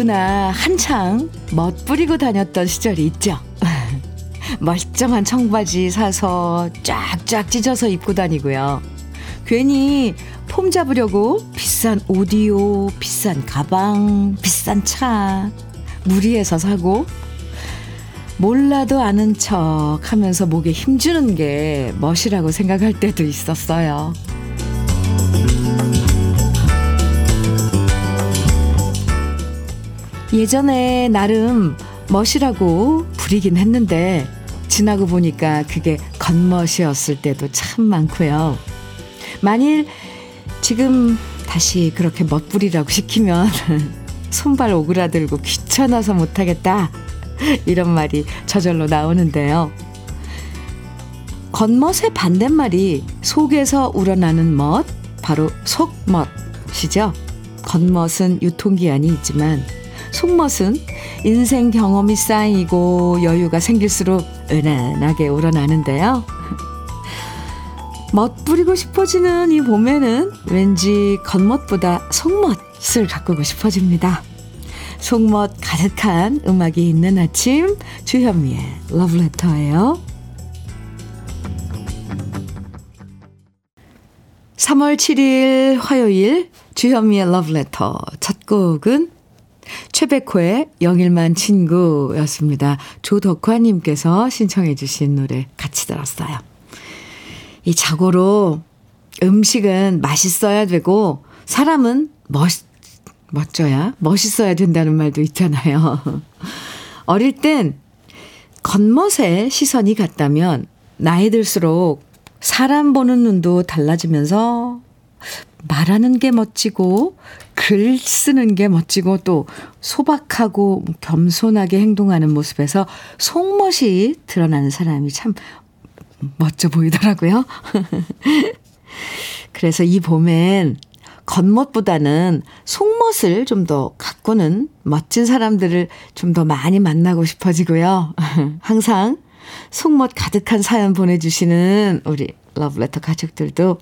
누구나 한창 멋 부리고 다녔던 시절이 있죠. 멀쩡한 청바지 사서 쫙쫙 찢어서 입고 다니고요. 괜히 폼 잡으려고 비싼 오디오, 비싼 가방, 비싼 차 무리해서 사고 몰라도 아는 척 하면서 목에 힘주는 게 멋이라고 생각할 때도 있었어요. 예전에 나름 멋이라고 부리긴 했는데 지나고 보니까 그게 겉멋이었을 때도 참 많고요. 만일 지금 다시 그렇게 멋부리라고 시키면 손발 오그라들고 귀찮아서 못하겠다. 이런 말이 저절로 나오는데요. 겉멋의 반대말이 속에서 우러나는 멋, 바로 속멋이죠. 겉멋은 유통기한이 있지만 속멋은 인생 경험이 쌓이고 여유가 생길수록 은은하게 우러나는데요. 멋부리고 싶어지는 이 봄에는 왠지 겉멋보다 속멋을 가꾸고 싶어집니다. 속멋 가득한 음악이 있는 아침 주현미의 러브레터예요. 3월 7일 화요일 주현미의 러브레터 첫 곡은 최백호의 영일만 친구였습니다. 조덕화님께서 신청해 주신 노래 같이 들었어요. 이 자고로 음식은 맛있어야 되고 사람은 멋, 멋져야 멋있어야 된다는 말도 있잖아요. 어릴 땐 겉멋에 시선이 갔다면 나이 들수록 사람 보는 눈도 달라지면서 말하는 게 멋지고 글 쓰는 게 멋지고 또 소박하고 겸손하게 행동하는 모습에서 속멋이 드러나는 사람이 참 멋져 보이더라고요. 그래서 이 봄엔 겉멋보다는 속멋을 좀 더 가꾸는 멋진 사람들을 좀 더 많이 만나고 싶어지고요. 항상 속멋 가득한 사연 보내주시는 우리 러브레터 가족들도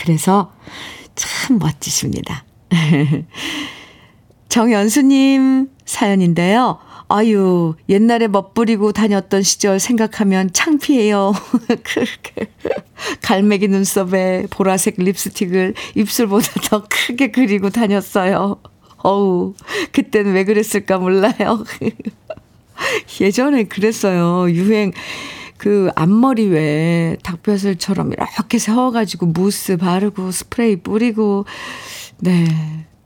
그래서 참 멋지십니다. 정연수님 사연인데요. 아유, 옛날에 멋부리고 다녔던 시절 생각하면 창피해요. 갈매기 눈썹에 보라색 립스틱을 입술보다 더 크게 그리고 다녔어요. 어우, 그땐 왜 그랬을까 몰라요. 예전에 그랬어요. 유행, 그 앞머리 왜 닭뼈슬처럼 이렇게 세워가지고 무스 바르고 스프레이 뿌리고, 네.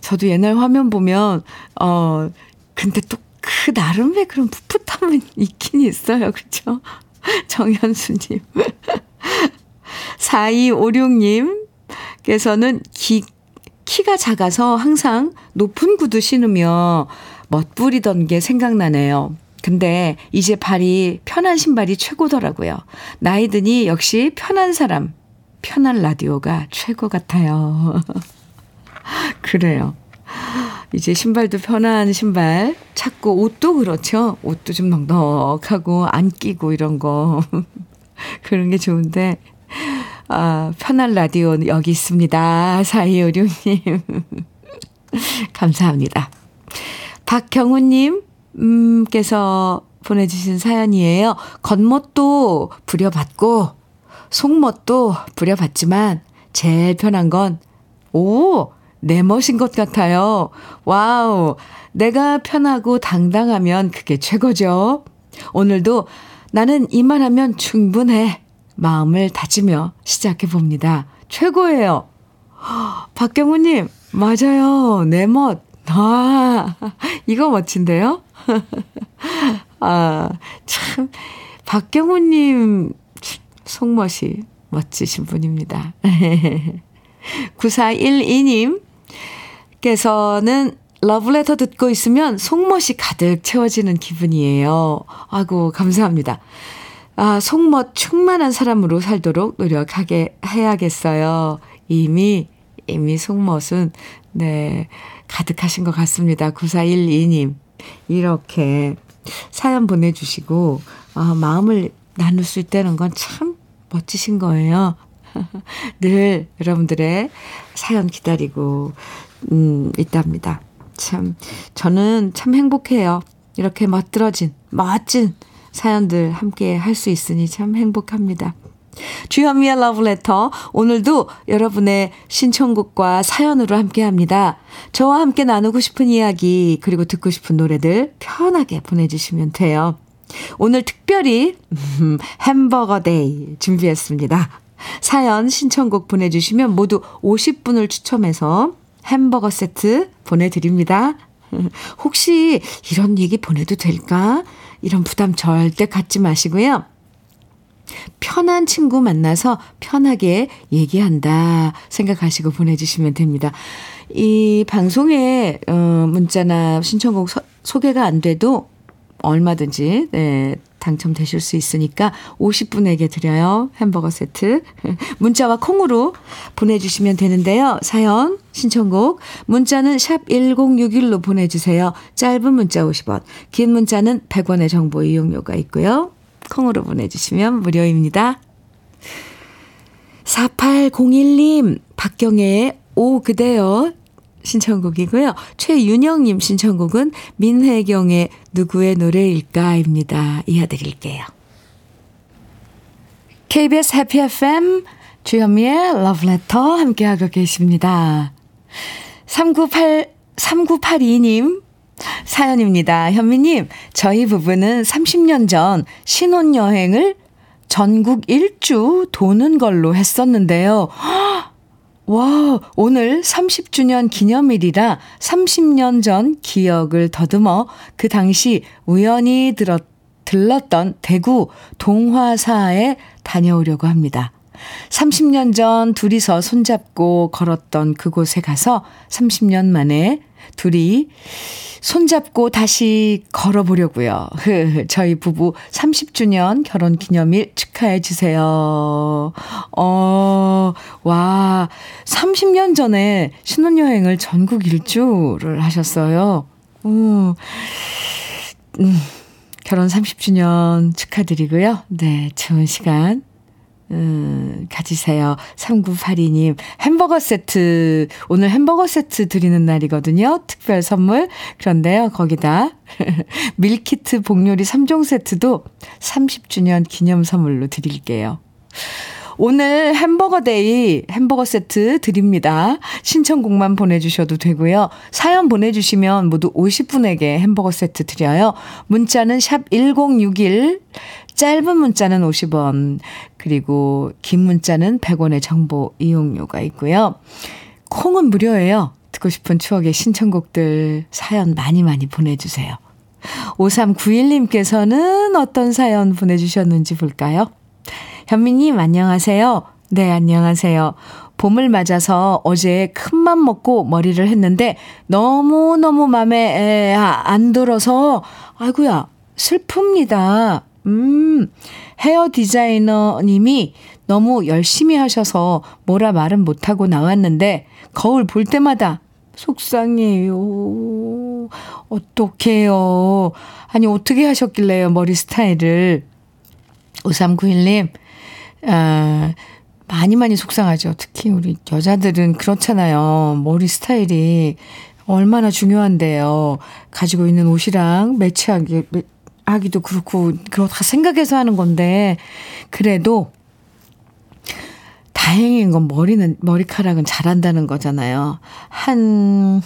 저도 옛날 화면 보면, 어, 근데 또 그 나름의 그런 풋풋함은 있긴 있어요. 그쵸? 정현수님. 4256님께서는 기, 키가 작아서 항상 높은 구두 신으며 멋부리던 게 생각나네요. 근데 이제 발이 편한 신발이 최고더라고요. 나이 드니 역시 편한 사람, 편한 라디오가 최고 같아요. 그래요. 이제 신발도 편한 신발 찾고 옷도 그렇죠. 옷도 좀 넉넉하고 안 끼고 이런 거. 그런 게 좋은데 아, 편한 라디오 여기 있습니다. 4256님. 감사합니다. 박경우님, 음,께서 보내주신 사연이에요. 겉멋도 부려봤고, 속멋도 부려봤지만, 제일 편한 건, 오! 내 멋인 것 같아요. 와우. 내가 편하고 당당하면 그게 최고죠. 오늘도 나는 이만하면 충분해. 마음을 다지며 시작해 봅니다. 최고예요. 박경우님, 맞아요. 내 멋. 아, 이거 멋진데요? 아, 참, 박경우님 속멋이 멋지신 분입니다. 9412님께서는 러브레터 듣고 있으면 속멋이 가득 채워지는 기분이에요. 아이고, 감사합니다. 아, 속멋 충만한 사람으로 살도록 노력하게 해야겠어요. 이미, 이미 속멋은, 네, 가득하신 것 같습니다. 9412님. 이렇게 사연 보내주시고, 아, 마음을 나눌 수 있다는 건 참 멋지신 거예요. 늘 여러분들의 사연 기다리고, 음, 있답니다. 참, 저는 참 행복해요. 이렇게 멋들어진, 멋진 사연들 함께 할 수 있으니 참 행복합니다. 주현미의 러브레터. 오늘도 여러분의 신청곡과 사연으로 함께 합니다. 저와 함께 나누고 싶은 이야기, 그리고 듣고 싶은 노래들 편하게 보내주시면 돼요. 오늘 특별히, 음, 햄버거 day 준비했습니다. 사연, 신청곡 보내주시면 모두 50분을 추첨해서 햄버거 세트 보내드립니다. 혹시 이런 얘기 보내도 될까? 이런 부담 절대 갖지 마시고요. 편한 친구 만나서 편하게 얘기한다 생각하시고 보내주시면 됩니다. 이 방송에 어, 문자나 신청곡 서, 소개가 안 돼도 얼마든지 네, 당첨되실 수 있으니까 50분에게 드려요. 햄버거 세트. 문자와 콩으로 보내주시면 되는데요. 사연, 신청곡, 문자는 샵 1061로 보내주세요. 짧은 문자 50원, 긴 문자는 100원의 정보 이용료가 있고요. 콩으로 보내주시면 무료입니다. 4801님, 박경애의 오 그대여 신청곡이고요. 최윤영님 신청곡은 민혜경의 누구의 노래일까입니다. 이어드릴게요. KBS 해피 FM 주현미의 러브레터 함께하고 계십니다. 398, 3982님 사연입니다. 현미님, 저희 부부는 30년 전 신혼여행을 전국 일주 도는 걸로 했었는데요. 와, 오늘 30주년 기념일이라 30년 전 기억을 더듬어 그 당시 우연히 들었, 들렀던 대구 동화사에 다녀오려고 합니다. 30년 전 둘이서 손잡고 걸었던 그곳에 가서 30년 만에 둘이 손잡고 다시 걸어보려고요. 저희 부부 30주년 결혼 기념일 축하해 주세요. 어, 와, 30년 전에 신혼여행을 전국 일주를 하셨어요. 음, 음, 결혼 30주년 축하드리고요. 네, 좋은 시간 음, 가지세요. 3982님, 햄버거 세트, 오늘 햄버거 세트 드리는 날이거든요. 특별 선물. 그런데요, 거기다 밀키트 복요리 3종 세트도 30주년 기념 선물로 드릴게요. 오늘 햄버거 day 햄버거 세트 드립니다. 신청곡만 보내주셔도 되고요. 사연 보내주시면 모두 50분에게 햄버거 세트 드려요. 문자는 샵 1061, 짧은 문자는 50원, 그리고 긴 문자는 100원의 정보 이용료가 있고요. 콩은 무료예요. 듣고 싶은 추억의 신청곡들 사연 많이 많이 보내주세요. 5391님께서는 어떤 사연 보내주셨는지 볼까요? 현미님, 안녕하세요. 네, 안녕하세요. 봄을 맞아서 어제 큰맘 먹고 머리를 했는데 너무너무 맘에 안 들어서, 아이구야 슬픕니다. 음, 헤어 디자이너님이 너무 열심히 하셔서 뭐라 말은 못하고 나왔는데 거울 볼 때마다 속상해요. 어떡해요. 아니, 어떻게 하셨길래요, 머리 스타일을. 5391님, 아, 많이 많이 속상하죠. 특히 우리 여자들은 그렇잖아요. 머리 스타일이 얼마나 중요한데요. 가지고 있는 옷이랑 매치하기, 하기도 그렇고, 그거 다 생각해서 하는 건데, 그래도, 다행인 건 머리는, 머리카락은 자란다는 거잖아요. 한,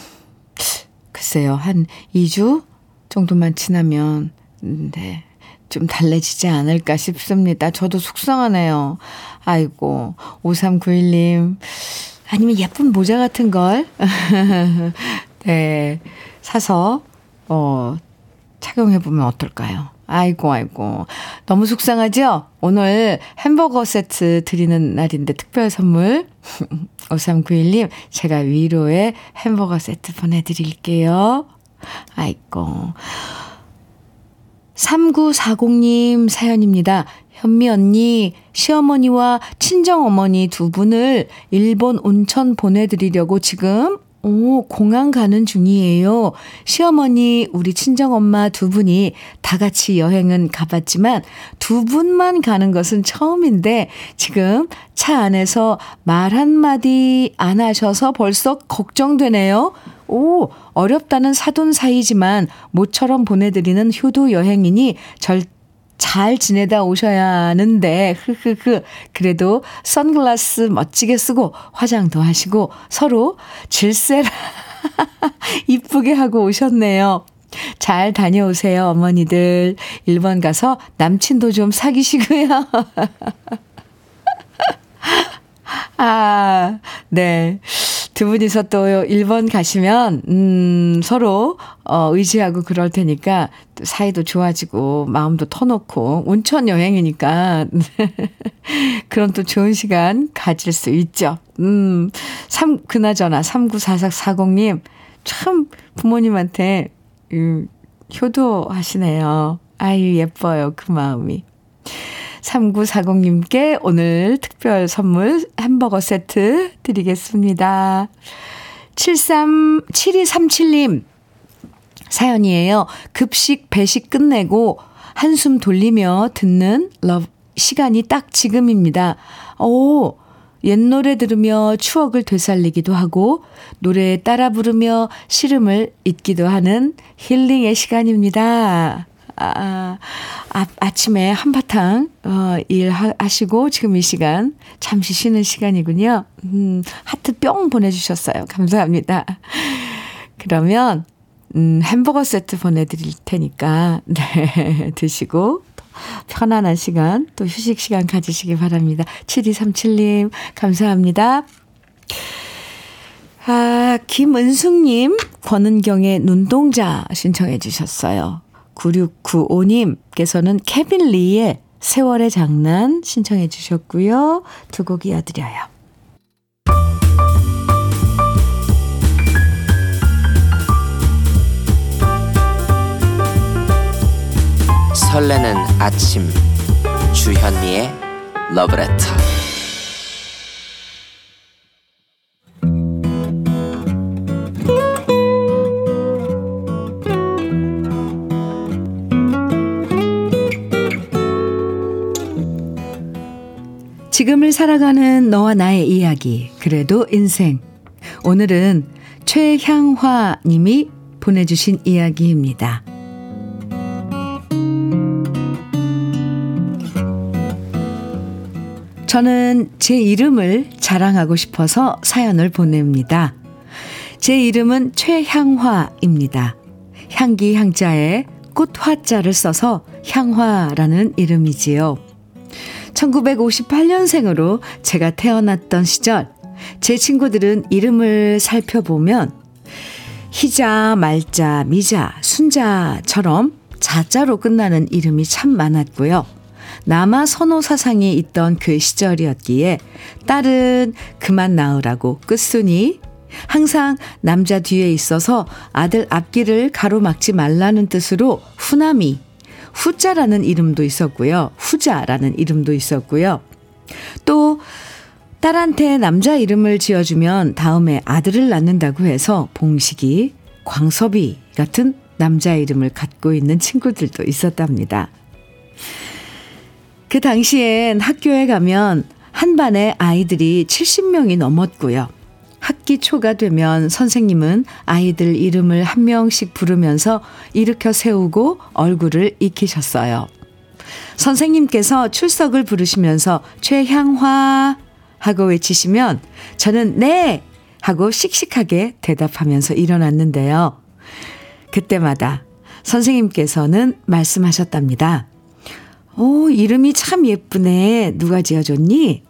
글쎄요, 한 2주 정도만 지나면, 네, 좀 달래지지 않을까 싶습니다. 저도 속상하네요. 아이고, 5391님. 아니면 예쁜 모자 같은 걸, 네, 사서, 어, 착용해보면 어떨까요? 아이고, 아이고. 너무 속상하죠? 오늘 햄버거 세트 드리는 날인데 특별 선물. 5391님, 제가 위로의 햄버거 세트 보내드릴게요. 아이고. 3940님 사연입니다. 현미 언니, 시어머니와 친정어머니 두 분을 일본 온천 보내드리려고 지금 오, 공항 가는 중이에요. 시어머니, 우리 친정엄마 두 분이 다 같이 여행은 가봤지만 두 분만 가는 것은 처음인데 지금 차 안에서 말 한마디 안 하셔서 벌써 걱정되네요. 오, 어렵다는 사돈 사이지만 모처럼 보내드리는 효도 여행이니 절, 잘 지내다 오셔야 하는데, 흐흐흐. 그래도 선글라스 멋지게 쓰고 화장도 하시고 서로 질세라 이쁘게 하고 오셨네요. 잘 다녀오세요, 어머니들. 일본 가서 남친도 좀 사귀시고요. 아, 네. 두 분이서 또 일본 가시면, 음, 서로, 어, 의지하고 그럴 테니까 사이도 좋아지고, 마음도 터놓고, 온천 여행이니까, 그런 또 좋은 시간 가질 수 있죠. 음, 3, 그나저나, 394440님, 참 부모님한테, 음, 효도하시네요. 아유, 예뻐요. 그 마음이. 3940님께 오늘 특별 선물 햄버거 세트 드리겠습니다. 73, 7237님 사연이에요. 급식 배식 끝내고 한숨 돌리며 듣는 러브 시간이 딱 지금입니다. 오, 옛 노래 들으며 추억을 되살리기도 하고 노래에 따라 부르며 시름을 잊기도 하는 힐링의 시간입니다. 아, 아, 아침에 한바탕, 어, 일 하시고 지금 이 시간 잠시 쉬는 시간이군요. 음, 하트 뿅 보내주셨어요. 감사합니다. 그러면, 음, 햄버거 세트 보내드릴 테니까, 네, 드시고, 편안한 시간, 또 휴식 시간 가지시기 바랍니다. 7237님, 감사합니다. 아, 김은숙님, 권은경의 눈동자 신청해 주셨어요. 9695님께서는 케빈 리의 세월의 장난 신청해 주셨고요. 두 곡 이어드려요. 설레는 아침 주현미의 러브레터 지금을 살아가는 너와 나의 이야기, 그래도 인생. 오늘은 최향화 님이 보내주신 이야기입니다. 저는 제 이름을 자랑하고 싶어서 사연을 보냅니다. 제 이름은 최향화입니다. 향기 향자에 꽃 화자를 써서 향화라는 이름이지요. 1958년생으로 제가 태어났던 시절 제 친구들은 이름을 살펴보면 희자, 말자, 미자, 순자처럼 자자로 끝나는 이름이 참 많았고요. 남아 선호 사상이 있던 그 시절이었기에 딸은 그만 낳으라고 끝순이 항상 남자 뒤에 있어서 아들 앞길을 가로막지 말라는 뜻으로 후남이 후자라는 이름도 있었고요. 후자라는 이름도 있었고요. 또 딸한테 남자 이름을 지어주면 다음에 아들을 낳는다고 해서 봉식이, 광섭이 같은 남자 이름을 갖고 있는 친구들도 있었답니다. 그 당시엔 학교에 가면 한 반에 아이들이 70명이 넘었고요. 학기 초가 되면 선생님은 아이들 이름을 한 명씩 부르면서 일으켜 세우고 얼굴을 익히셨어요. 선생님께서 출석을 부르시면서 최향화 하고 외치시면 저는 네 하고 씩씩하게 대답하면서 일어났는데요. 그때마다 선생님께서는 말씀하셨답니다. 오, 이름이 참 예쁘네. 누가 지어줬니?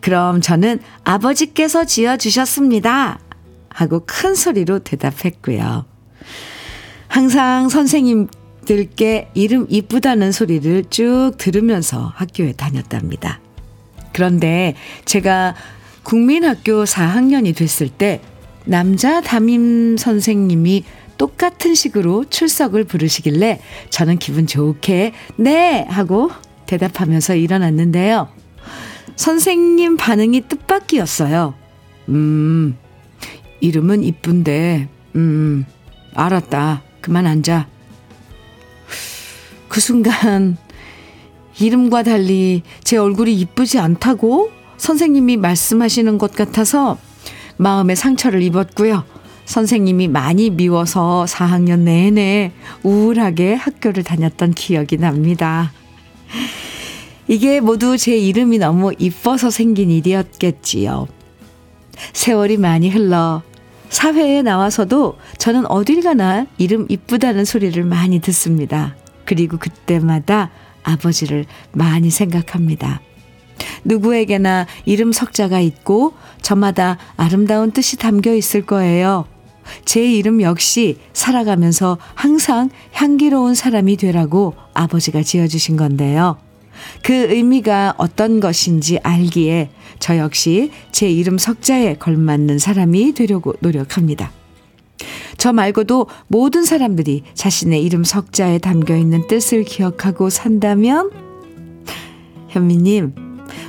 그럼 저는 아버지께서 지어주셨습니다. 하고 큰 소리로 대답했고요. 항상 선생님들께 이름 이쁘다는 소리를 쭉 들으면서 학교에 다녔답니다. 그런데 제가 국민학교 4학년이 됐을 때 남자 담임 선생님이 똑같은 식으로 출석을 부르시길래 저는 기분 좋게 네 하고 대답하면서 일어났는데요. 선생님 반응이 뜻밖이었어요. 음, 이름은 이쁜데, 음, 알았다. 그만 앉아. 그 순간, 이름과 달리 제 얼굴이 이쁘지 않다고 선생님이 말씀하시는 것 같아서 마음의 상처를 입었고요. 선생님이 많이 미워서 4학년 내내 우울하게 학교를 다녔던 기억이 납니다. 이게 모두 제 이름이 너무 이뻐서 생긴 일이었겠지요. 세월이 많이 흘러 사회에 나와서도 저는 어딜 가나 이름 이쁘다는 소리를 많이 듣습니다. 그리고 그때마다 아버지를 많이 생각합니다. 누구에게나 이름 석자가 있고 저마다 아름다운 뜻이 담겨 있을 거예요. 제 이름 역시 살아가면서 항상 향기로운 사람이 되라고 아버지가 지어주신 건데요. 그 의미가 어떤 것인지 알기에 저 역시 제 이름 석자에 걸맞는 사람이 되려고 노력합니다. 저 말고도 모든 사람들이 자신의 이름 석자에 담겨 있는 뜻을 기억하고 산다면, 현미님,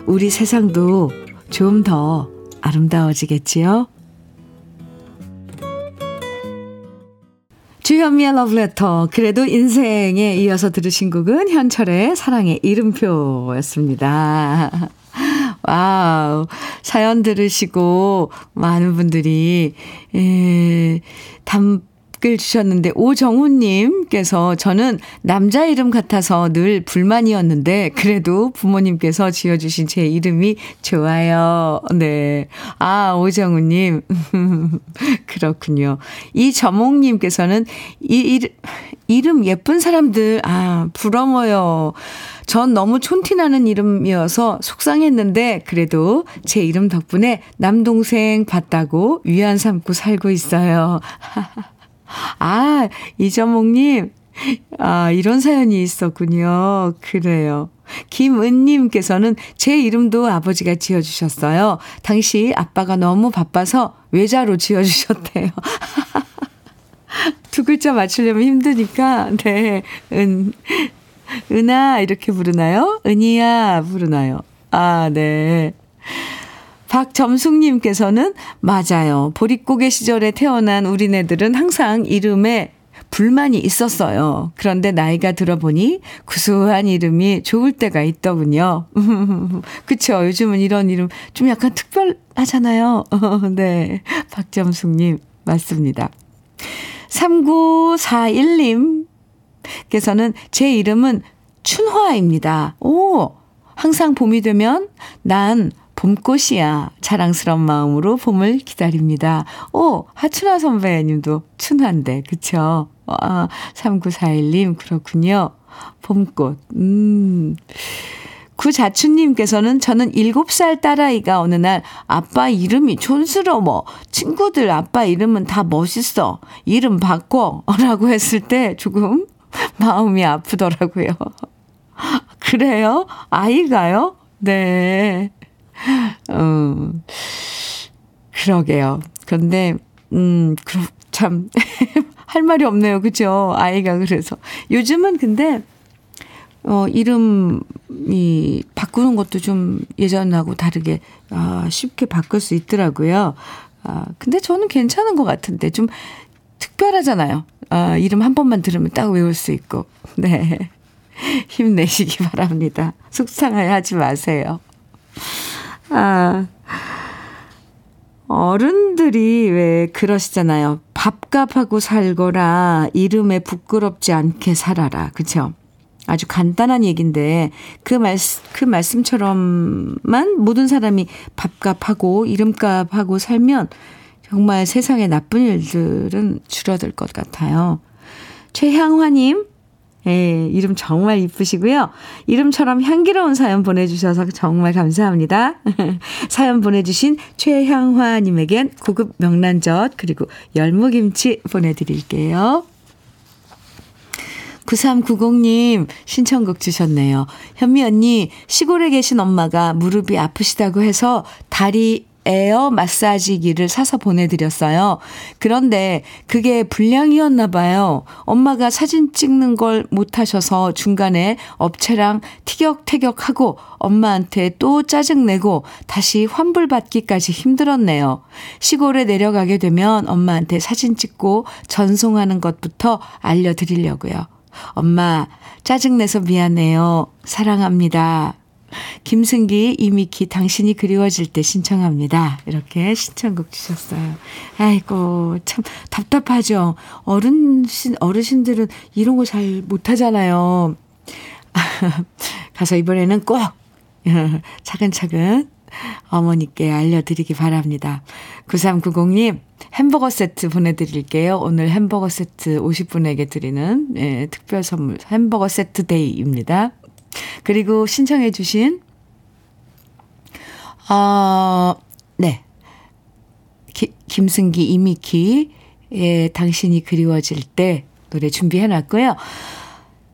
우리 세상도 좀 더 아름다워지겠지요? 주현미의 러브레터. 그래도 인생에 이어서 들으신 곡은 현철의 사랑의 이름표였습니다. 와우. 사연 들으시고 많은 분들이, 에, 담, 댓글 주셨는데 오정훈님께서 저는 남자 이름 같아서 늘 불만이었는데 그래도 부모님께서 지어주신 제 이름이 좋아요. 네. 아 오정훈님 그렇군요. 이저몽님께서는 이 이름 예쁜 사람들 아 부러워요. 전 너무 촌티나는 이름이어서 속상했는데 그래도 제 이름 덕분에 남동생 봤다고 위안 삼고 살고 있어요. 아, 이전목님. 아, 이런 사연이 있었군요. 그래요. 김은님께서는 제 이름도 아버지가 지어주셨어요. 당시 아빠가 너무 바빠서 외자로 지어주셨대요. 두 글자 맞추려면 힘드니까, 네. 은, 은아, 이렇게 부르나요? 은이야, 부르나요? 아, 네. 박점숙님께서는 맞아요. 보릿고개 시절에 태어난 우리네들은 항상 이름에 불만이 있었어요. 그런데 나이가 들어보니 구수한 이름이 좋을 때가 있더군요. 그쵸. 요즘은 이런 이름 좀 약간 특별하잖아요. 네. 박점숙님, 맞습니다. 3941님께서는 제 이름은 춘화입니다. 오! 항상 봄이 되면 난 봄꽃이야. 자랑스러운 마음으로 봄을 기다립니다. 오, 하춘아 선배님도 춘한데, 그쵸? 아, 3941님, 그렇군요. 봄꽃. 음. 구자춘님께서는 저는 7살 딸아이가 어느 날 아빠 이름이 촌스러워. 친구들 아빠 이름은 다 멋있어. 이름 바꿔. 라고 했을 때 조금 마음이 아프더라고요. 그래요? 아이가요? 네. 음, 그러게요. 그런데, 음, 참, 할 말이 없네요. 그죠? 아이가 그래서. 요즘은 근데, 어, 이름이 바꾸는 것도 좀 예전하고 다르게, 아, 쉽게 바꿀 수 있더라고요. 아, 근데 저는 괜찮은 것 같은데, 좀 특별하잖아요. 아, 이름 한 번만 들으면 딱 외울 수 있고. 네. 힘내시기 바랍니다. 속상해 하지 마세요. 아, 어른들이 왜 그러시잖아요. 밥값하고 살거라. 이름에 부끄럽지 않게 살아라. 그쵸? 아주 간단한 얘기인데 그 말, 그 말씀처럼만 모든 사람이 밥값하고 이름값하고 살면 정말 세상에 나쁜 일들은 줄어들 것 같아요. 최향화님, 예, 이름 정말 이쁘시고요. 이름처럼 향기로운 사연 보내주셔서 정말 감사합니다. 사연 보내주신 최향화님에겐 고급 명란젓 그리고 열무김치 보내드릴게요. 9390님 신청곡 주셨네요. 현미 언니 시골에 계신 엄마가 무릎이 아프시다고 해서 다리 에어 마사지기를 사서 보내드렸어요. 그런데 그게 불량이었나 봐요. 엄마가 사진 찍는 걸 못하셔서 중간에 업체랑 티격태격하고 엄마한테 또 짜증내고 다시 환불받기까지 힘들었네요. 시골에 내려가게 되면 엄마한테 사진 찍고 전송하는 것부터 알려드리려고요. 엄마, 짜증내서 미안해요. 사랑합니다. 김승기, 이미키, 당신이 그리워질 때 신청합니다. 이렇게 신청곡 주셨어요. 아이고, 참 답답하죠. 어른신, 어르신들은 이런 거 잘 못하잖아요. 가서 이번에는 꼭 차근차근 어머니께 알려드리기 바랍니다. 9390님, 햄버거 세트 보내드릴게요. 오늘 햄버거 세트 50분에게 드리는 예, 특별 선물 햄버거 세트 day입니다. 그리고 신청해 주신 어, 네. 기, 김승기, 이미키, 예, 당신이 그리워질 때 노래 준비해 놨고요.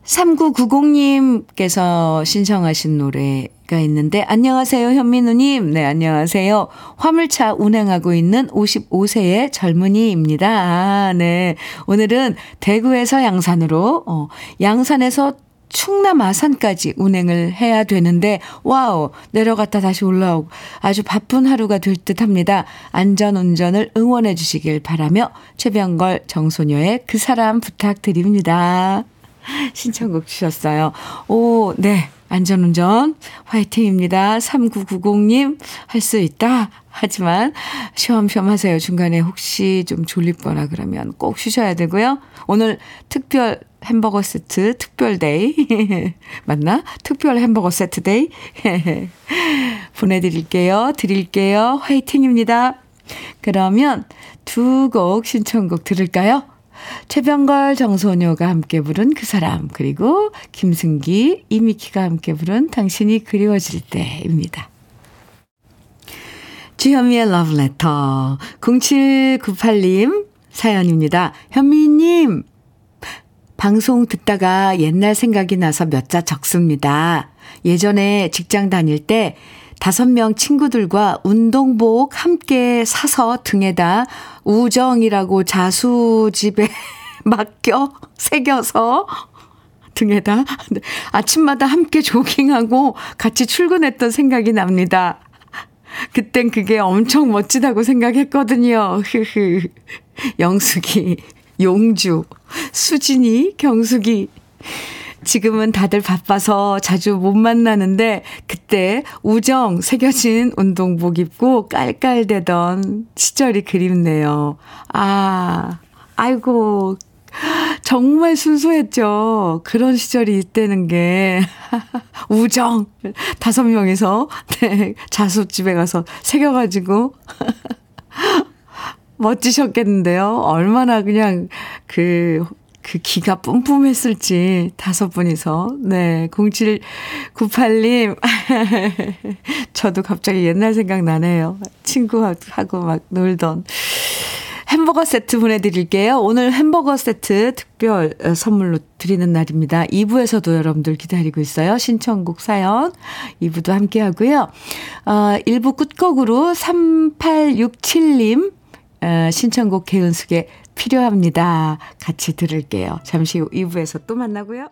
3990님께서 신청하신 노래가 있는데, 안녕하세요, 현민우님. 네, 안녕하세요. 화물차 운행하고 있는 55세의 젊은이입니다. 아, 네. 오늘은 대구에서 양산으로, 어, 양산에서 충남 아산까지 운행을 해야 되는데, 와우, 내려갔다 다시 올라오고 아주 바쁜 하루가 될 듯 합니다. 안전 운전을 응원해 주시길 바라며 최병걸 정소녀의 그 사람 부탁드립니다. 신청곡 주셨어요. 오, 네. 안전운전 화이팅입니다. 3990님 할 수 있다. 하지만 쉬엄쉬엄 하세요. 중간에 혹시 좀 졸립거나 그러면 꼭 쉬셔야 되고요. 오늘 특별 햄버거 세트 특별 day 맞나? 특별 햄버거 세트 day 보내드릴게요. 드릴게요. 화이팅입니다. 그러면 두 곡 신청곡 들을까요? 최병걸, 정소녀가 함께 부른 그 사람, 그리고 김승기, 이미키가 함께 부른 당신이 그리워질 때입니다. 주현미의 러브레터 0798님 사연입니다. 현미님, 방송 듣다가 옛날 생각이 나서 몇 자 적습니다. 예전에 직장 다닐 때 다섯 명 친구들과 운동복 함께 사서 등에다 우정이라고 자수집에 맡겨 새겨서 등에다 아침마다 함께 조깅하고 같이 출근했던 생각이 납니다. 그땐 그게 엄청 멋지다고 생각했거든요. 영숙이, 용주, 수진이, 경숙이. 지금은 다들 바빠서 자주 못 만나는데 그때 우정 새겨진 운동복 입고 깔깔대던 시절이 그립네요. 아, 아이고. 정말 순수했죠. 그런 시절이 있다는 게. 우정. 다섯 명이서, 네, 자수집에 가서 새겨가지고. 멋지셨겠는데요. 얼마나 그냥 그, 그 기가 뿜뿜했을지 다섯 분이서. 네. 0798님. 저도 갑자기 옛날 생각 나네요. 친구하고 막 놀던. 햄버거 세트 보내드릴게요. 오늘 햄버거 세트 특별 어, 선물로 드리는 날입니다. 2부에서도 여러분들 기다리고 있어요. 신청곡 사연 2부도 함께 하고요. 어, 1부 끝곡으로 3867님 어, 신청곡 개은숙의 필요합니다. 같이 들을게요. 잠시 후 2부에서 또 만나고요.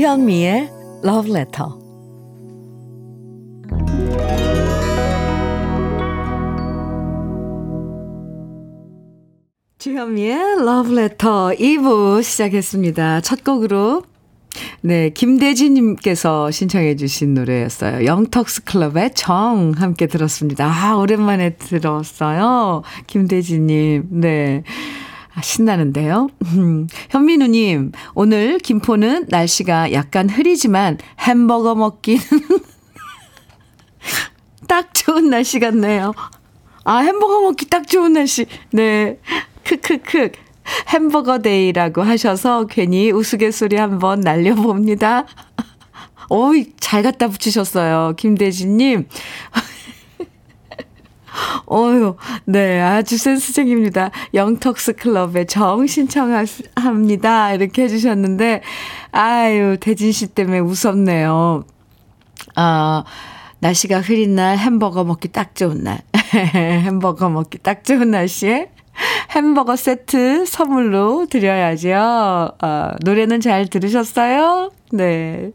주현미의 Love Letter. 주현미의 Love Letter 2부 시작했습니다. 첫 곡으로 네, 김대진님께서 신청해 주신 노래였어요. 영턱스 클럽의 정 함께 들었습니다. 아, 오랜만에 들었어요. 김대진님. 네. 아, 신나는데요. 음, 현민우님, 오늘 김포는 날씨가 약간 흐리지만 햄버거 먹기는 딱 좋은 날씨 같네요. 아, 햄버거 먹기 딱 좋은 날씨. 네. 크크크. 햄버거 데이라고 하셔서 괜히 우스갯소리 한번 날려봅니다. 어이, 잘 갖다 붙이셨어요. 김대진님. 어유, 네, 아주 센스쟁입니다. 영턱스 클럽의 정 신청합니다. 이렇게 해주셨는데, 아유, 대진 씨 때문에 웃었네요. 아, 날씨가 흐린 날 햄버거 먹기 딱 좋은 날. 햄버거 먹기 딱 좋은 날씨에 햄버거 세트 선물로 드려야죠. 아, 노래는 잘 들으셨어요? 네.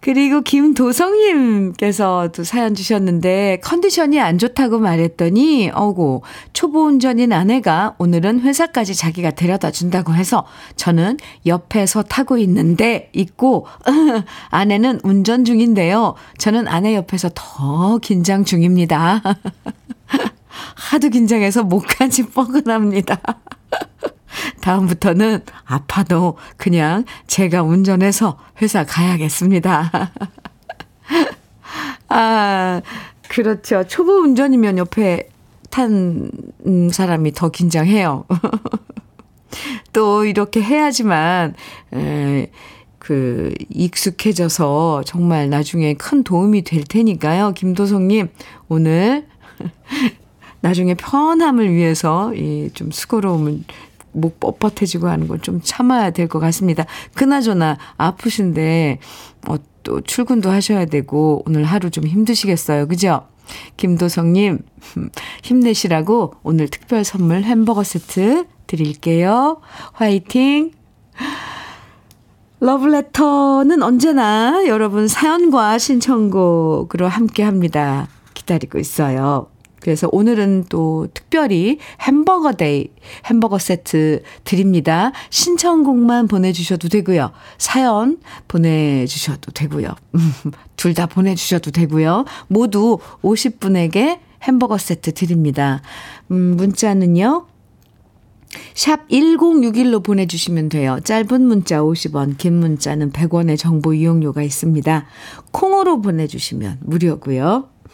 그리고 김도성님께서도 사연 주셨는데 컨디션이 안 좋다고 말했더니 어고 초보 운전인 아내가 오늘은 회사까지 자기가 데려다 준다고 해서 저는 옆에서 타고 있는데 있고 아내는 운전 중인데요. 저는 아내 옆에서 더 긴장 중입니다. 하도 긴장해서 목까지 뻐근합니다. 다음부터는 아파도 그냥 제가 운전해서 회사 가야겠습니다. 아, 그렇죠. 초보 운전이면 옆에 탄 사람이 더 긴장해요. 또 이렇게 해야지만, 에, 그, 익숙해져서 정말 나중에 큰 도움이 될 테니까요. 김도성님, 오늘 나중에 편함을 위해서 이 좀 수고로움을 목 뻣뻣해지고 하는 건 좀 참아야 될 것 같습니다. 그나저나 아프신데 어, 또 출근도 하셔야 되고 오늘 하루 좀 힘드시겠어요. 그죠? 김도성님 힘내시라고 오늘 특별 선물 햄버거 세트 드릴게요. 화이팅! 러브레터는 언제나 여러분 사연과 신청곡으로 함께 합니다. 기다리고 있어요. 그래서 오늘은 또 특별히 햄버거 day, 햄버거 세트 드립니다. 신청곡만 보내주셔도 되고요. 사연 보내주셔도 되고요. 둘 다 보내주셔도 되고요. 모두 50분에게 햄버거 세트 드립니다. 음, 문자는요. 샵 1061로 보내주시면 돼요. 짧은 문자 50원, 긴 문자는 100원의 정보 이용료가 있습니다. 콩으로 보내주시면 무료고요.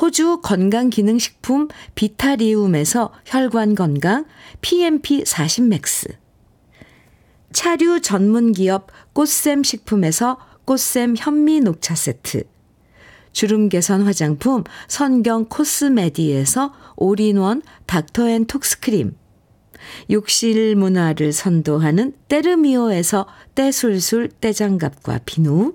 호주 건강기능식품 비타리움에서 혈관 건강 PMP 40 맥스. 차류 전문기업 꽃샘 식품에서 꽃샘 현미 녹차 세트. 주름 개선 화장품 선경 코스메디에서 올인원 닥터앤톡스크림. 욕실 문화를 선도하는 때르미오에서 때술술 때장갑과 비누.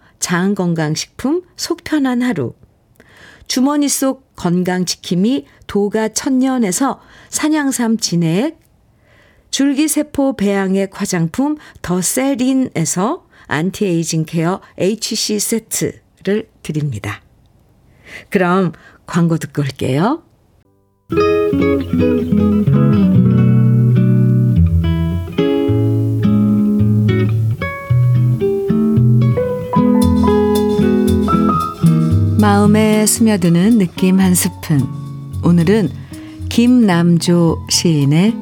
장건강식품 속편한 하루. 주머니 속 건강지킴이 도가 천년에서 산양삼 진액. 줄기세포 배양액 화장품 더세린에서 anti-aging care HC 세트를 드립니다. 그럼 광고 듣고 올게요. 마음에 스며드는 느낌 한 스푼. 오늘은 김남조 시인의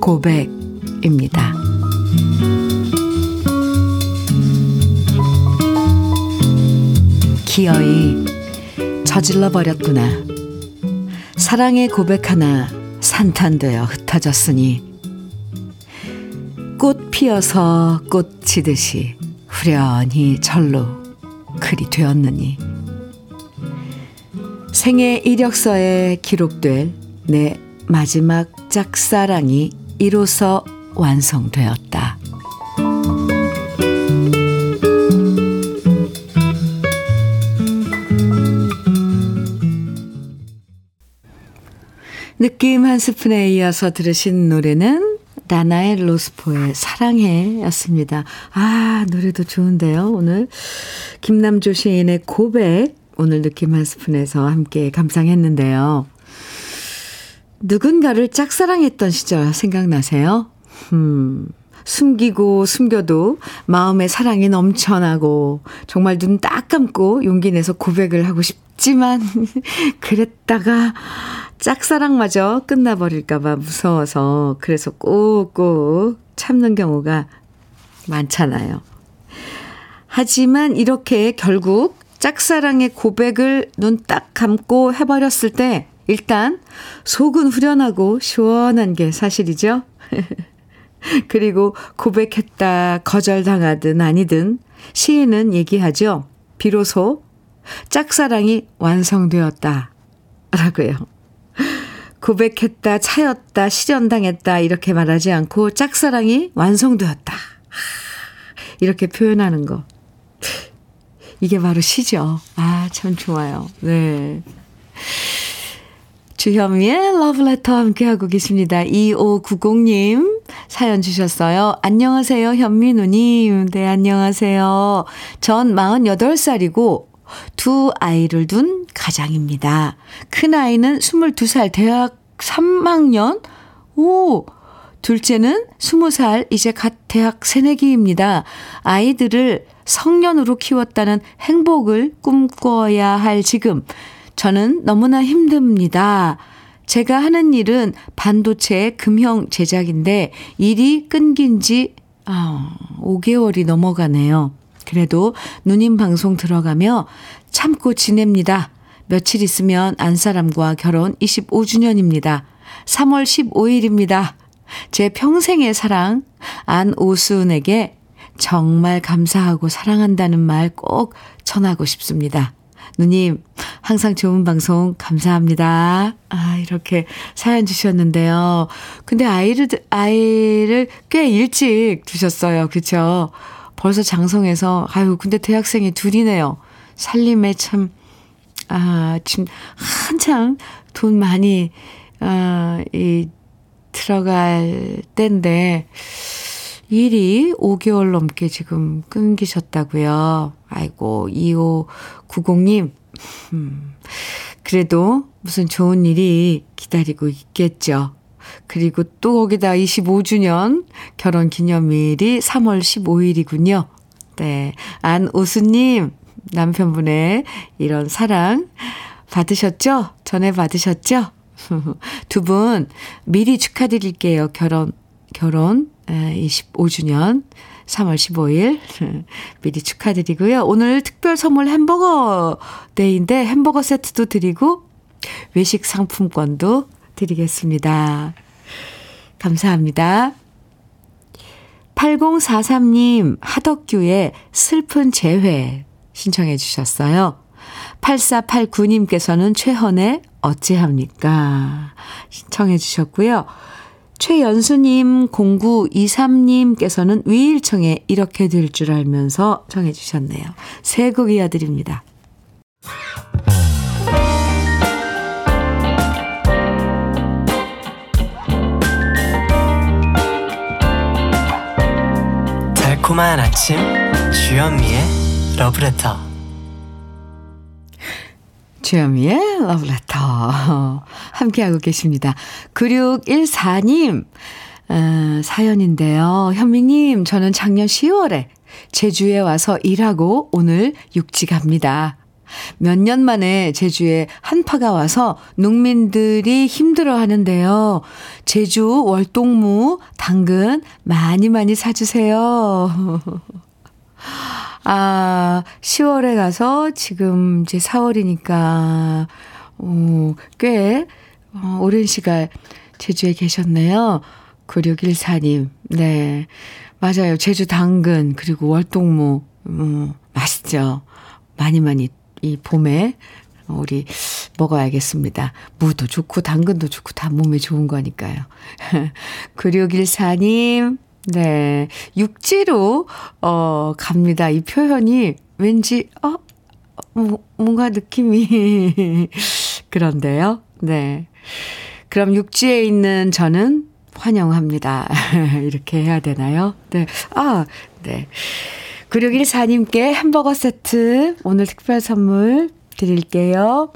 고백입니다. 기어이 저질러 버렸구나. 사랑의 고백 하나 산탄되어 흩어졌으니 꽃 피어서 꽃 지듯이 후련히 절로 그리 되었느니. 생애 이력서에 기록될 내 마지막 짝사랑이 이로써 완성되었다. 느낌 한 스푼에 이어서 들으신 노래는 나나의 로스포의 사랑해 였습니다. 아, 노래도 좋은데요. 오늘 김남조 시인의 고백 오늘 느낌 한 스푼에서 함께 감상했는데요. 누군가를 짝사랑했던 시절 생각나세요? 음, 숨기고 숨겨도 마음의 사랑이 넘쳐나고 정말 눈 딱 감고 용기 내서 고백을 하고 싶지만 그랬다가 짝사랑마저 끝나버릴까봐 무서워서 그래서 꼭꼭 참는 경우가 많잖아요. 하지만 이렇게 결국 짝사랑의 고백을 눈 딱 감고 해버렸을 때 일단 속은 후련하고 시원한 게 사실이죠. 그리고 고백했다 거절당하든 아니든 시인은 얘기하죠. 비로소 짝사랑이 완성되었다. 라고요. 고백했다, 차였다, 실현당했다, 이렇게 말하지 않고 짝사랑이 완성되었다. 이렇게 표현하는 거. 이게 바로 시죠. 아, 참 좋아요. 네. 주현미의 러브레터 함께하고 계십니다. 2590님 사연 주셨어요. 안녕하세요, 현미 누님. 네, 안녕하세요. 전 48살이고 두 아이를 둔 가장입니다. 큰 아이는 22살 대학 3학년? 오! 둘째는 20살 이제 갓 대학 새내기입니다. 아이들을 성년으로 키웠다는 행복을 꿈꿔야 할 지금 저는 너무나 힘듭니다. 제가 하는 일은 반도체 금형 제작인데 일이 끊긴 지 아, 5개월이 넘어가네요. 그래도 누님 방송 들어가며 참고 지냅니다. 며칠 있으면 안 사람과 결혼 25주년입니다. 3월 15일입니다. 제 평생의 사랑 안오순에게 정말 감사하고 사랑한다는 말 꼭 전하고 싶습니다. 누님, 항상 좋은 방송 감사합니다. 아, 이렇게 사연 주셨는데요. 근데 아이를, 아이를 꽤 일찍 두셨어요. 그쵸? 벌써 장성해서, 아유, 근데 대학생이 둘이네요. 살림에 참, 아, 지금 한창 돈 많이, 아, 이, 들어갈 때인데, 일이 5개월 넘게 지금 끊기셨다고요. 아이고, 2590님, 음, 그래도 무슨 좋은 일이 기다리고 있겠죠. 그리고 또 거기다 25주년 결혼 기념일이 3월 15일이군요. 네. 안오수님, 남편분의 이런 사랑 받으셨죠? 전에 받으셨죠? 두 분 미리 축하드릴게요. 결혼, 결혼 25주년 3월 15일 미리 축하드리고요. 오늘 특별 선물 햄버거 데이인데 햄버거 세트도 드리고 외식 상품권도 드리겠습니다. 감사합니다. 8043님 하덕규의 슬픈 재회 신청해 주셨어요. 8489님께서는 최헌의 어찌합니까 신청해 주셨고요. 최연수님, 0923님께서는 위일청에 이렇게 될 줄 알면서 정해주셨네요. 새곡 이어드립니다. 달콤한 아침 주현미의 러브레터 주현미의 러브레터 함께하고 계십니다. 9614님 어, 사연인데요. 현미님 저는 작년 10월에 제주에 와서 일하고 오늘 육지 갑니다. 몇 년 만에 제주에 한파가 와서 농민들이 힘들어 하는데요. 제주 월동무, 당근 많이 많이 사주세요. 아, 10월에 가서 지금 이제 4월이니까, 어, 꽤, 어, 오랜 시간 제주에 계셨네요. 9614님. 네. 맞아요. 제주 당근, 그리고 월동무, 음, 맛있죠. 많이 많이 이 봄에 우리 먹어야겠습니다. 무도 좋고 당근도 좋고 다 몸에 좋은 거니까요. 9614님, 네. 육지로, 어, 갑니다. 이 표현이 왠지, 어, 뭐, 뭔가 느낌이 그런데요. 네. 그럼 육지에 있는 저는 환영합니다. 이렇게 해야 되나요? 네. 아, 네. 9614님께 햄버거 세트 오늘 특별 선물 드릴게요.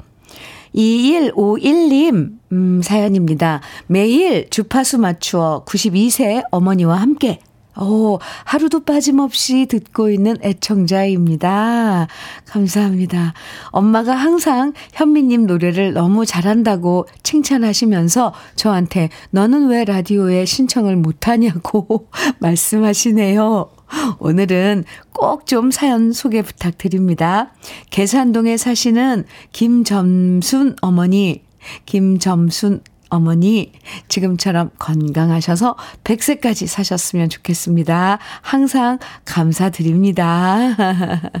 2151님, 음, 사연입니다. 매일 주파수 맞추어 92세 어머니와 함께 오, 하루도 빠짐없이 듣고 있는 애청자입니다. 감사합니다. 엄마가 항상 현미님 노래를 너무 잘한다고 칭찬하시면서 저한테 너는 왜 라디오에 신청을 못하냐고 말씀하시네요. 오늘은 꼭 좀 사연 소개 부탁드립니다. 계산동에 사시는 김점순 어머니, 김점순 어머니, 지금처럼 건강하셔서 100세까지 사셨으면 좋겠습니다. 항상 감사드립니다.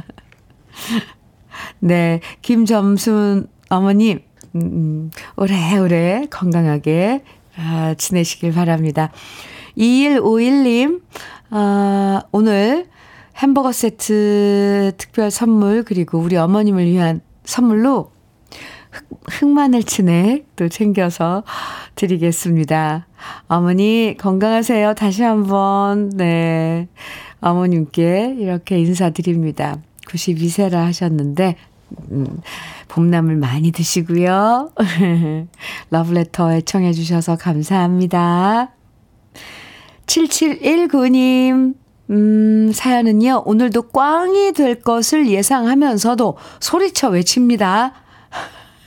네, 김점순 어머님, 음, 오래오래 건강하게 아, 지내시길 바랍니다. 2151님, 아, 오늘 햄버거 세트 특별 선물, 그리고 우리 어머님을 위한 선물로 흑, 흑마늘 진액 또 챙겨서 드리겠습니다. 어머니 건강하세요. 다시 한번, 네. 어머님께 이렇게 인사드립니다. 92세라 하셨는데, 음, 봄나물 많이 드시고요. 러브레터 애청해 주셔서 감사합니다. 7719님, 음, 사연은요, 오늘도 꽝이 될 것을 예상하면서도 소리쳐 외칩니다.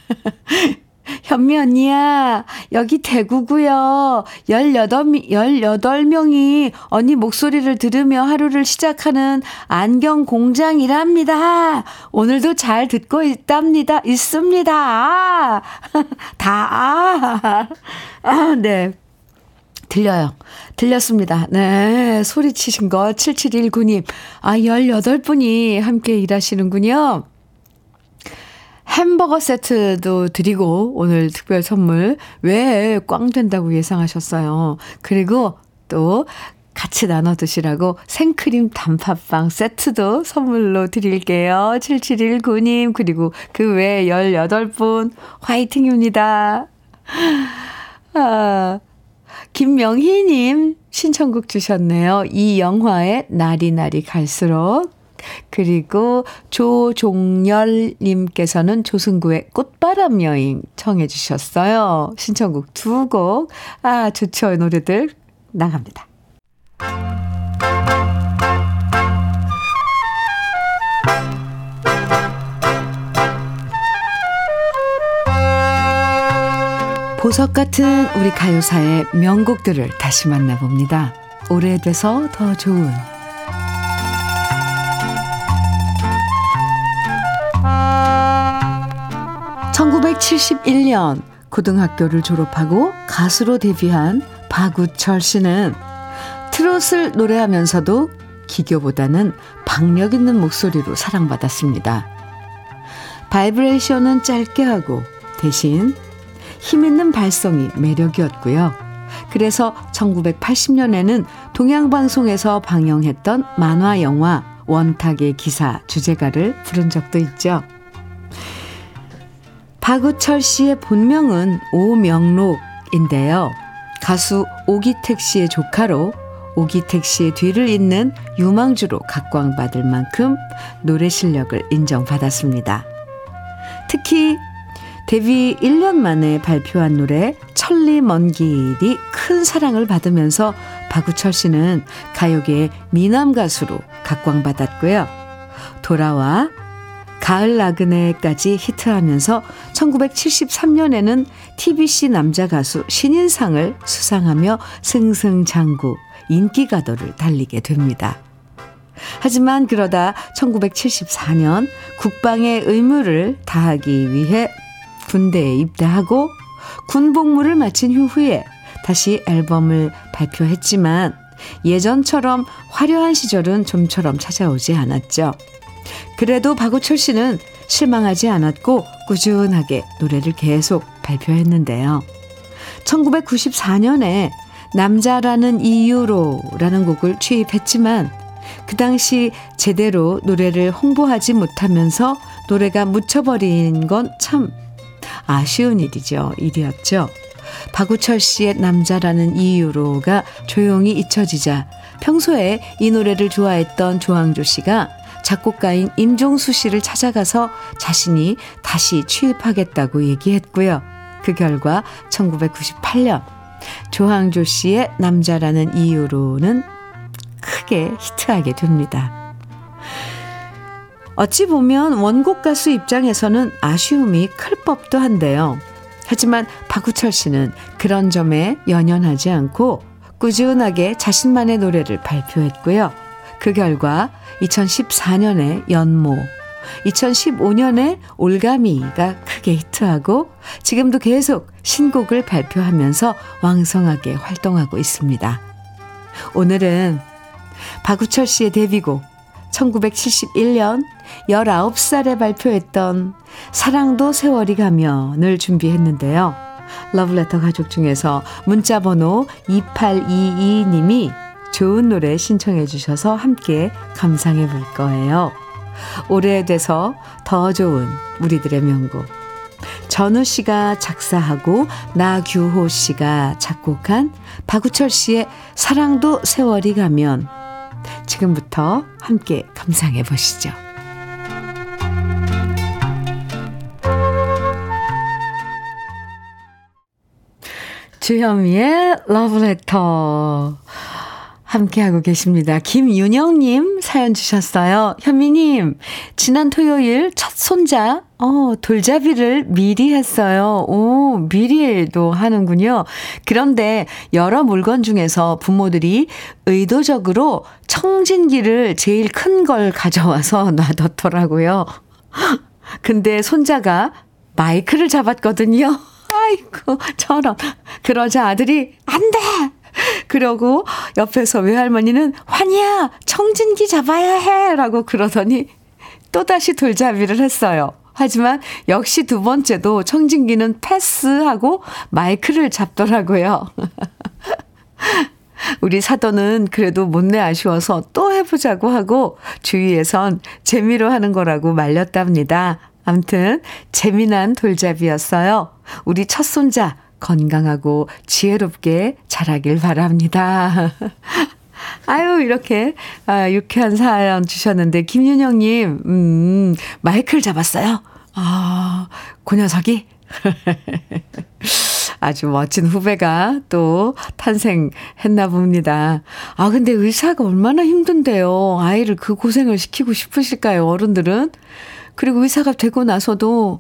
현미 언니야, 여기 대구고요. 18, 18명이 언니 목소리를 들으며 하루를 시작하는 안경 공장이랍니다. 오늘도 잘 듣고 있답니다. 있습니다. 아, 다, 아, 아, 네. 들려요. 들렸습니다. 네. 소리치신 거 7719님. 아, 18분이 함께 일하시는군요. 햄버거 세트도 드리고 오늘 특별 선물 왜 꽝 된다고 예상하셨어요. 그리고 또 같이 나눠 드시라고 생크림 단팥빵 세트도 선물로 드릴게요. 7719님 그리고 그 외 18분 화이팅입니다. 아, 김명희님 신청곡 주셨네요. 이 영화의 날이 날이 갈수록 그리고 조종열님께서는 조승구의 꽃바람 여인 청해 주셨어요. 신청곡 두 곡. 아, 좋죠. 노래들 나갑니다. 보석 같은 우리 가요사의 명곡들을 다시 만나봅니다. 오래돼서 더 좋은 1971년 고등학교를 졸업하고 가수로 데뷔한 박우철 씨는 트롯을 노래하면서도 기교보다는 박력 있는 목소리로 사랑받았습니다. 바이브레이션은 짧게 하고 대신 힘있는 발성이 매력이었고요. 그래서 1980년에는 동양방송에서 방영했던 만화 영화 원탁의 기사 주제가를 부른 적도 있죠. 박우철 씨의 본명은 오명록인데요. 가수 오기택 씨의 조카로 오기택 씨의 뒤를 잇는 유망주로 각광받을 만큼 노래 실력을 인정받았습니다. 특히 데뷔 1년 만에 발표한 노래 천리 먼 길이 큰 사랑을 받으면서 박우철 씨는 가요계의 미남 가수로 각광받았고요. 돌아와 가을 나그네까지 히트하면서 1973년에는 TBC 남자 가수 신인상을 수상하며 승승장구 인기 가도를 달리게 됩니다. 하지만 그러다 1974년 국방의 의무를 다하기 위해 군대에 입대하고 군 복무를 마친 후에 다시 앨범을 발표했지만 예전처럼 화려한 시절은 좀처럼 찾아오지 않았죠. 그래도 박우철 씨는 실망하지 않았고 꾸준하게 노래를 계속 발표했는데요. 1994년에 남자라는 이유로라는 곡을 취입했지만 그 당시 제대로 노래를 홍보하지 못하면서 노래가 묻혀버린 건 참 아쉬운 일이죠. 일이었죠. 박우철 씨의 남자라는 이유로가 조용히 잊혀지자 평소에 이 노래를 좋아했던 조항조 씨가 작곡가인 임종수 씨를 찾아가서 자신이 다시 취입하겠다고 얘기했고요. 그 결과 1998년 조항조 씨의 남자라는 이유로는 크게 히트하게 됩니다. 어찌 보면 원곡 가수 입장에서는 아쉬움이 클 법도 한데요. 하지만 박우철 씨는 그런 점에 연연하지 않고 꾸준하게 자신만의 노래를 발표했고요. 그 결과 2014년에 연모, 2015년에 올가미가 크게 히트하고 지금도 계속 신곡을 발표하면서 왕성하게 활동하고 있습니다. 오늘은 박우철 씨의 데뷔곡 1971년 19살에 발표했던 사랑도 세월이 가면을 준비했는데요. 러브레터 가족 중에서 문자 번호 2822님이 좋은 노래 신청해 주셔서 함께 감상해 볼 거예요. 오래돼서 더 좋은 우리들의 명곡. 전우 씨가 작사하고 나규호 씨가 작곡한 박우철 씨의 사랑도 세월이 가면 지금부터 함께 감상해 보시죠. 주현미의 러브레터 함께하고 계십니다. 김윤영님 사연 주셨어요. 현미님, 지난 토요일 첫 손자, 어, 돌잡이를 미리 했어요. 오, 미리도 하는군요. 그런데 여러 물건 중에서 부모들이 의도적으로 청진기를 제일 큰 걸 가져와서 놔뒀더라고요. 근데 손자가 마이크를 잡았거든요. 아이고, 저런. 그러자 아들이, 안 돼! 그러고 옆에서 외할머니는 환희야 청진기 잡아야 해 라고 그러더니 또다시 돌잡이를 했어요. 하지만 역시 두 번째도 청진기는 패스하고 마이크를 잡더라고요. 우리 사돈은 그래도 못내 아쉬워서 또 해보자고 하고 주위에선 재미로 하는 거라고 말렸답니다. 암튼 재미난 돌잡이였어요. 우리 첫 손자 건강하고 지혜롭게 자라길 바랍니다. 아유, 이렇게, 아, 유쾌한 사연 주셨는데, 김윤영님, 음, 마이크를 잡았어요. 아, 그 녀석이? 아주 멋진 후배가 또 탄생했나 봅니다. 아, 근데 의사가 얼마나 힘든데요. 아이를 그 고생을 시키고 싶으실까요, 어른들은? 그리고 의사가 되고 나서도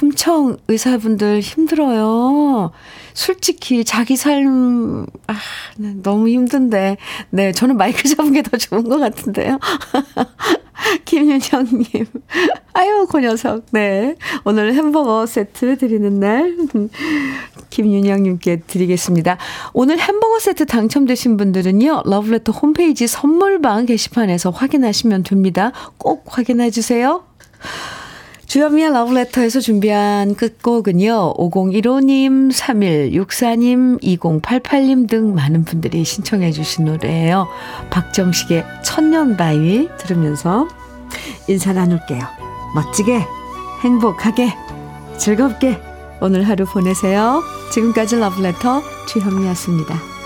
엄청 의사분들 힘들어요. 솔직히 자기 삶, 아, 네, 너무 힘든데. 네, 저는 마이크 잡은 게 더 좋은 것 같은데요. 김윤정님. 아유, 그 녀석. 네. 오늘 햄버거 세트 드리는 날. 김윤영님께 드리겠습니다. 오늘 햄버거 세트 당첨되신 분들은요, 러브레터 홈페이지 선물방 게시판에서 확인하시면 됩니다. 꼭 확인해 주세요. 주현미의 러브레터에서 준비한 끝곡은요, 5015님, 3164님, 2088님 등 많은 분들이 신청해 주신 노래예요. 박정식의 천년바위 들으면서 인사 나눌게요. 멋지게, 행복하게, 즐겁게 오늘 하루 보내세요. 지금까지 러브레터 주현미였습니다.